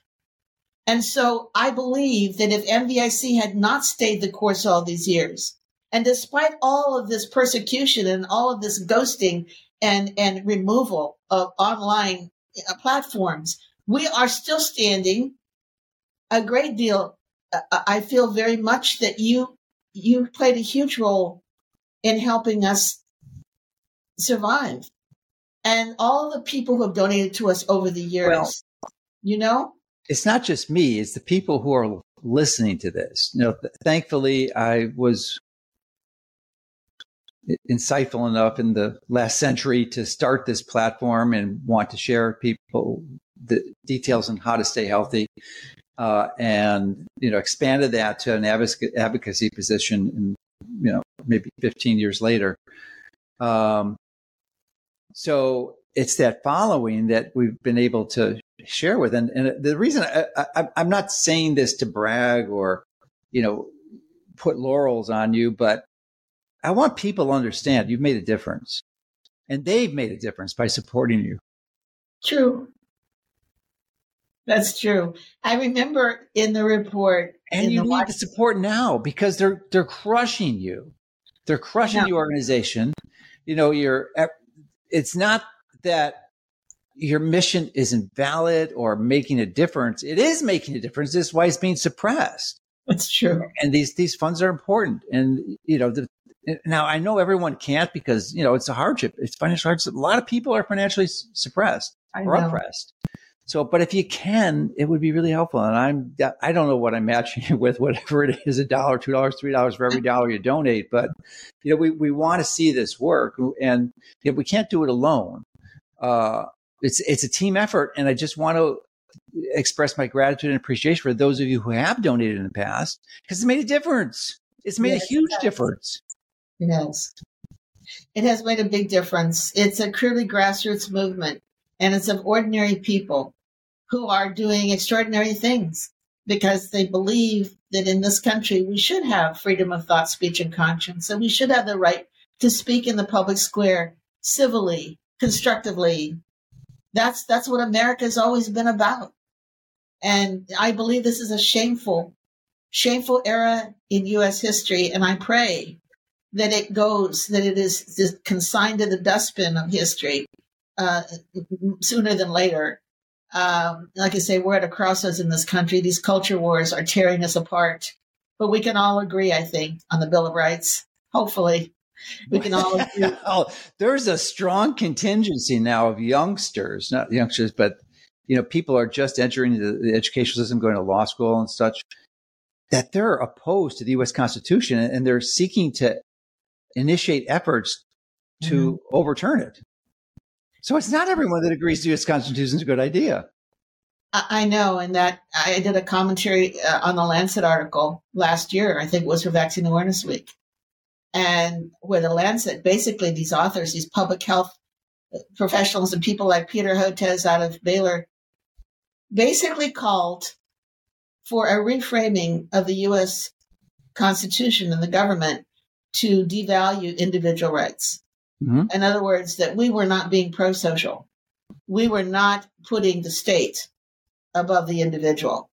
And so I believe that if NVIC had not stayed the course all these years, and despite all of this persecution and all of this ghosting and, and removal of online uh, platforms, we are still standing a great deal. Uh, I feel very much that you you played a huge role in helping us survive, and all the people who have donated to us over the years. Well, you know, it's not just me; it's the people who are listening to this. You know, th- thankfully, I was insightful enough in the last century to start this platform and want to share people the details on how to stay healthy uh, and you know expanded that to an advocacy position and you know maybe 15 years later. Um, so it's that following that we've been able to share with. And, and the reason I, I, i'm not saying this to brag or you know put laurels on you but i want people to understand you've made a difference. And they've made a difference by supporting you. True. That's true. I remember in the report, and you need the support now because they're they're crushing you. They're crushing no. the organization. You know, you're. It's not that your mission isn't valid or making a difference. It is making a difference. This is why it's being suppressed. That's true. And these these funds are important. And you know, the, now I know everyone can't because you know it's a hardship. It's financial hardship. A lot of people are financially suppressed or oppressed. So, but if you can, it would be really helpful. And I'm, I don't know what I'm matching you with, whatever it is, a dollar, two dollars, three dollars for every dollar you donate. But, you know, we, we want to see this work and if we can't do it alone. Uh, it's, it's a team effort. And I just want to express my gratitude and appreciation for those of you who have donated in the past because it's made a difference. It's made yes, a huge difference. It has. It has made a big difference. It's a truly grassroots movement and it's of ordinary people who are doing extraordinary things because they believe that in this country we should have freedom of thought, speech, and conscience, and we should have the right to speak in the public square civilly, constructively. That's that's what America's always been about. And I believe this is a shameful, shameful era in U.S. history, and I pray that it goes, that it is consigned to the dustbin of history uh, sooner than later um, like I say, we're at a crossroads in this country. These culture wars are tearing us apart. But we can all agree, I think, on the Bill of Rights. Hopefully, we can all agree. oh, there's a strong contingency now of youngsters, not youngsters, but you know, people are just entering the, the educational system, going to law school and such, that they're opposed to the U.S. Constitution and they're seeking to initiate efforts to mm-hmm. overturn it. So it's not everyone that agrees the U.S. Constitution is a good idea. I know, and that I did a commentary uh, on the Lancet article last year. I think it was for Vaccine Awareness Week, and where the Lancet, basically, these authors, these public health professionals, and people like Peter Hotez out of Baylor, basically called for a reframing of the U.S. Constitution and the government to devalue individual rights. Mm-hmm. In other words, that we were not being pro social. We were not putting the state above the individual.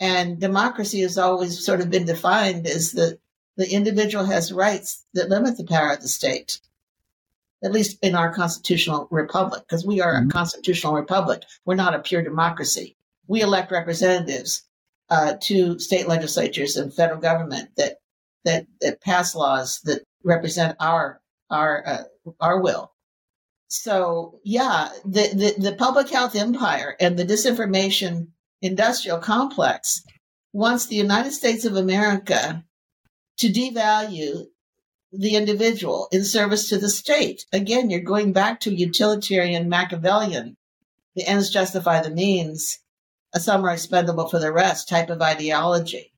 And democracy has always sort of been defined as the, the individual has rights that limit the power of the state, at least in our constitutional republic, because we are mm-hmm. a constitutional republic. We're not a pure democracy. We elect representatives uh, to state legislatures and federal government that, that, that pass laws that represent our our uh, our will. So yeah, the, the the public health empire and the disinformation industrial complex wants the United States of America to devalue the individual in service to the state. Again, you're going back to utilitarian Machiavellian, the ends justify the means, some are expendable for the rest type of ideology.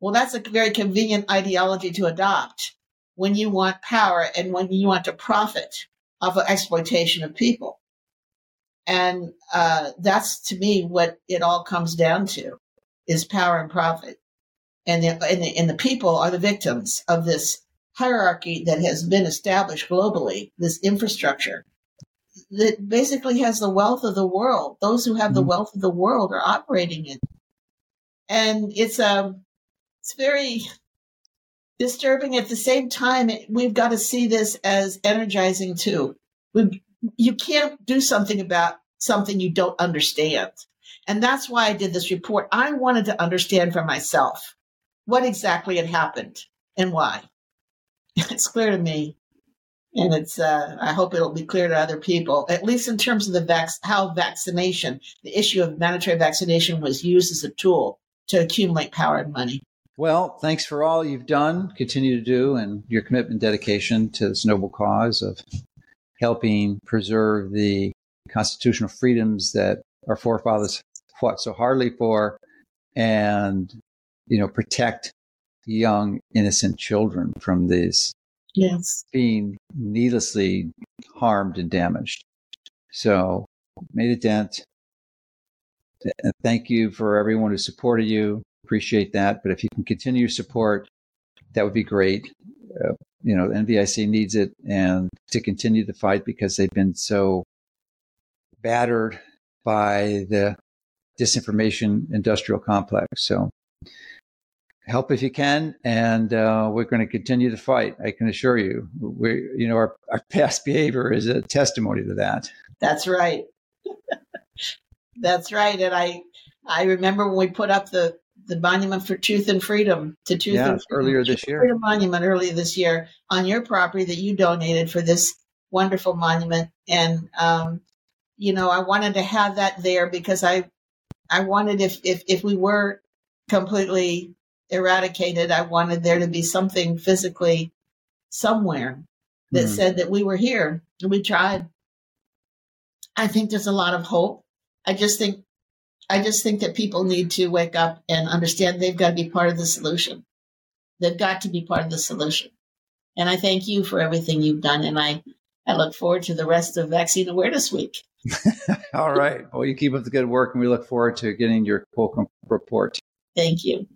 Well, that's a very convenient ideology to adopt when you want power and when you want to profit off of exploitation of people. And uh, that's to me what it all comes down to is power and profit. And the, and the, and the people are the victims of this hierarchy that has been established globally, this infrastructure that basically has the wealth of the world. Those who have mm-hmm. the wealth of the world are operating it. And it's a, um, it's very disturbing. At the same time, we've got to see this as energizing too, We, you can't do something about something you don't understand. And that's why I did this report. I wanted to understand for myself what exactly had happened and why. It's clear to me. And it's, uh, I hope it'll be clear to other people, at least in terms of the vac- how vaccination, the issue of mandatory vaccination was used as a tool to accumulate power and money. Well, thanks for all you've done, continue to do, and your commitment and dedication to this noble cause of helping preserve the constitutional freedoms that our forefathers fought so hardly for and you know protect young innocent children from these yes. being needlessly harmed and damaged. So made a dent and thank you for everyone who supported you appreciate that but if you can continue your support that would be great uh, you know NVIC needs it and to continue the fight because they've been so battered by the disinformation industrial complex. So help if you can, and uh, we're going to continue the fight. I can assure you. We, you know, our, our past behavior is a testimony to that. That's right. That's right. And I, I remember when we put up the the monument for truth and freedom to truth yeah, and freedom, earlier this year. Freedom monument earlier this year on your property that you donated for this wonderful monument, and um, you know I wanted to have that there because I I wanted if if if we were completely eradicated, I wanted there to be something physically somewhere that mm. said that we were here and we tried. I think there's a lot of hope. I just think I just think that people need to wake up and understand they've got to be part of the solution. They've got to be part of the solution. And I thank you for everything you've done. And I, I look forward to the rest of Vaccine Awareness Week. All right. Well, you keep up the good work, and we look forward to getting your full report. Thank you.